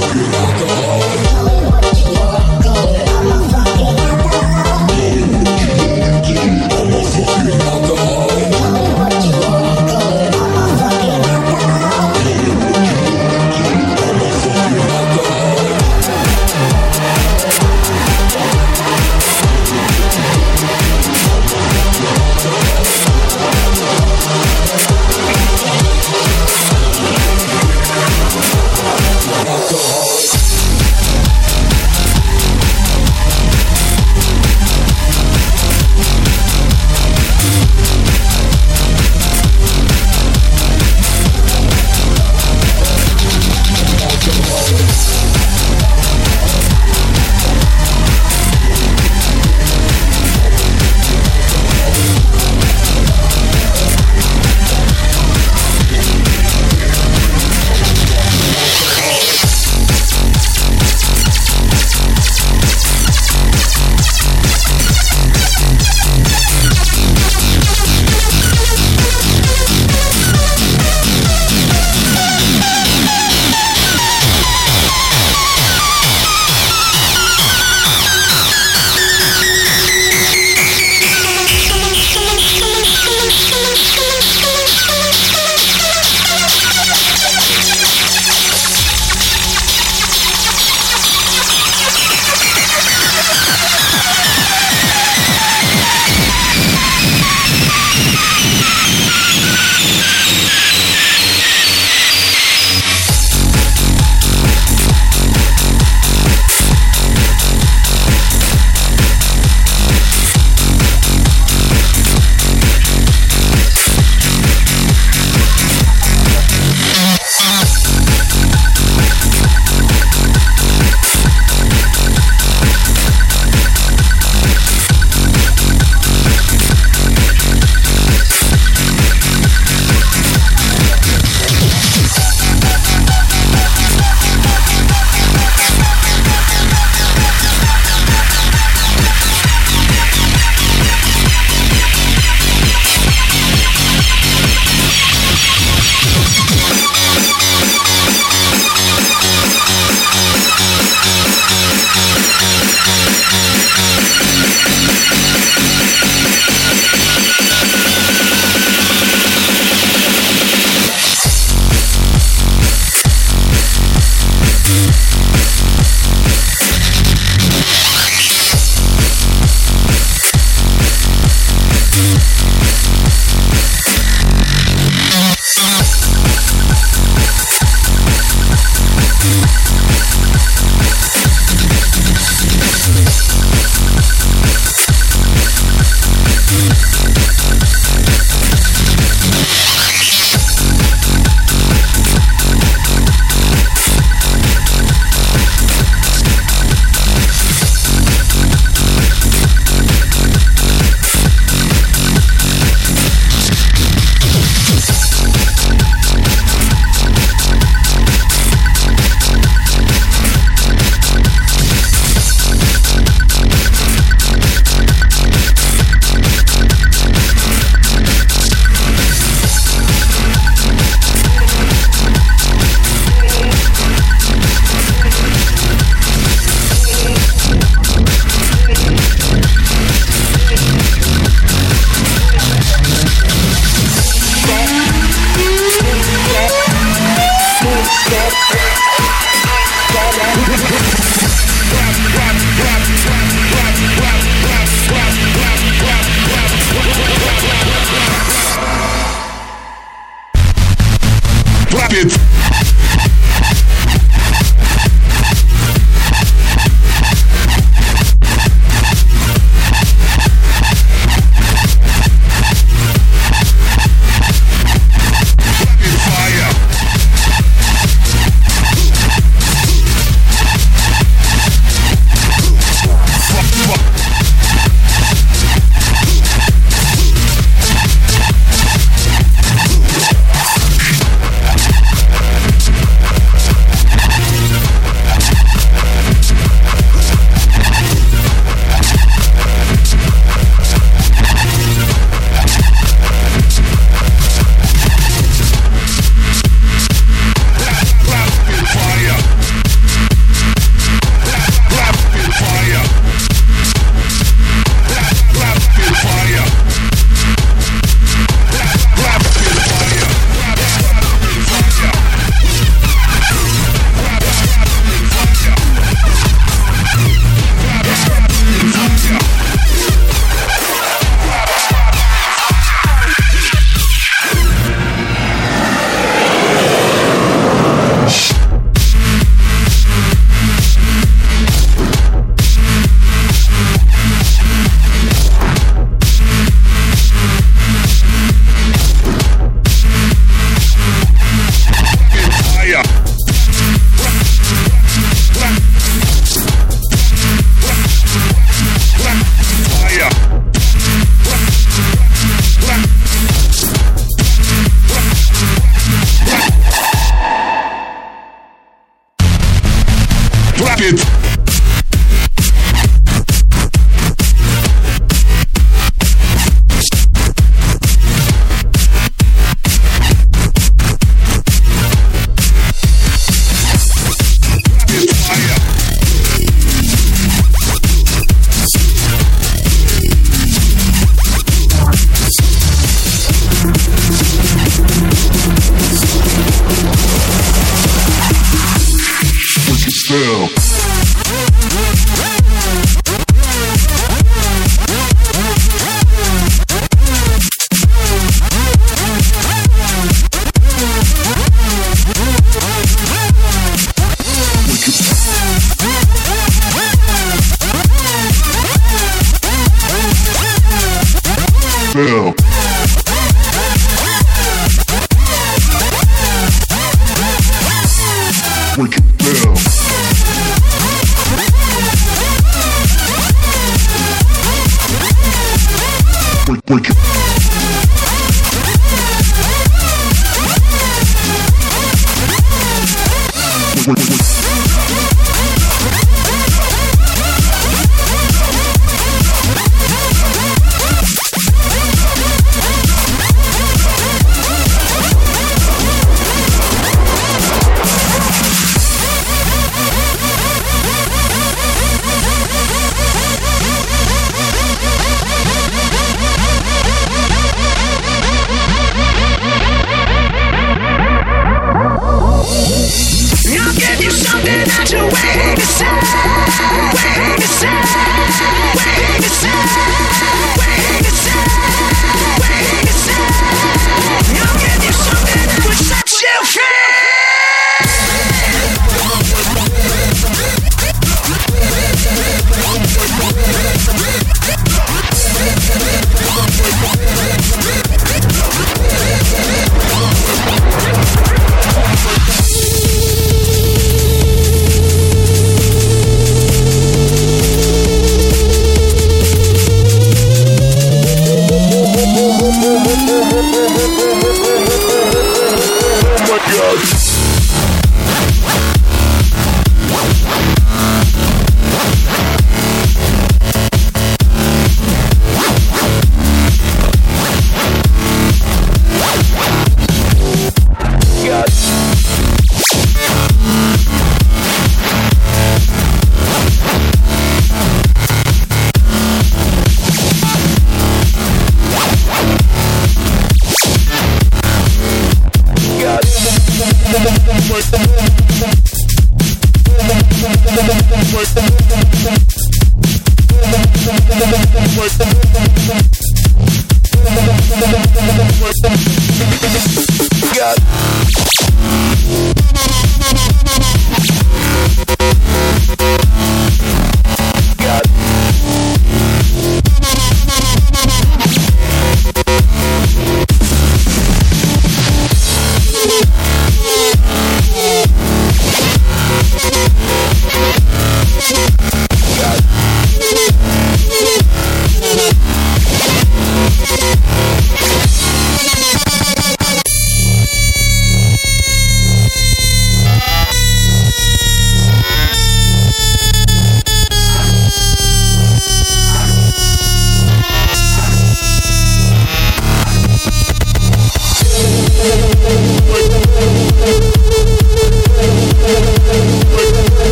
fucking alcohol.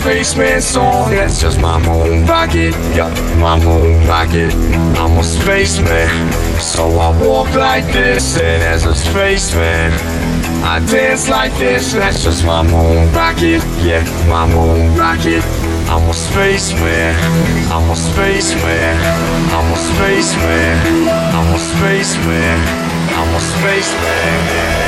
Spaceman song. That's just my moon rocket. Yeah, my moon rocket. I'm a spaceman, so I walk like this. And as a spaceman, I dance like this. That's just my moon rocket. Yeah, my moon rocket. I'm a spaceman. I'm a spaceman. I'm a spaceman. I'm a spaceman. I'm a spaceman.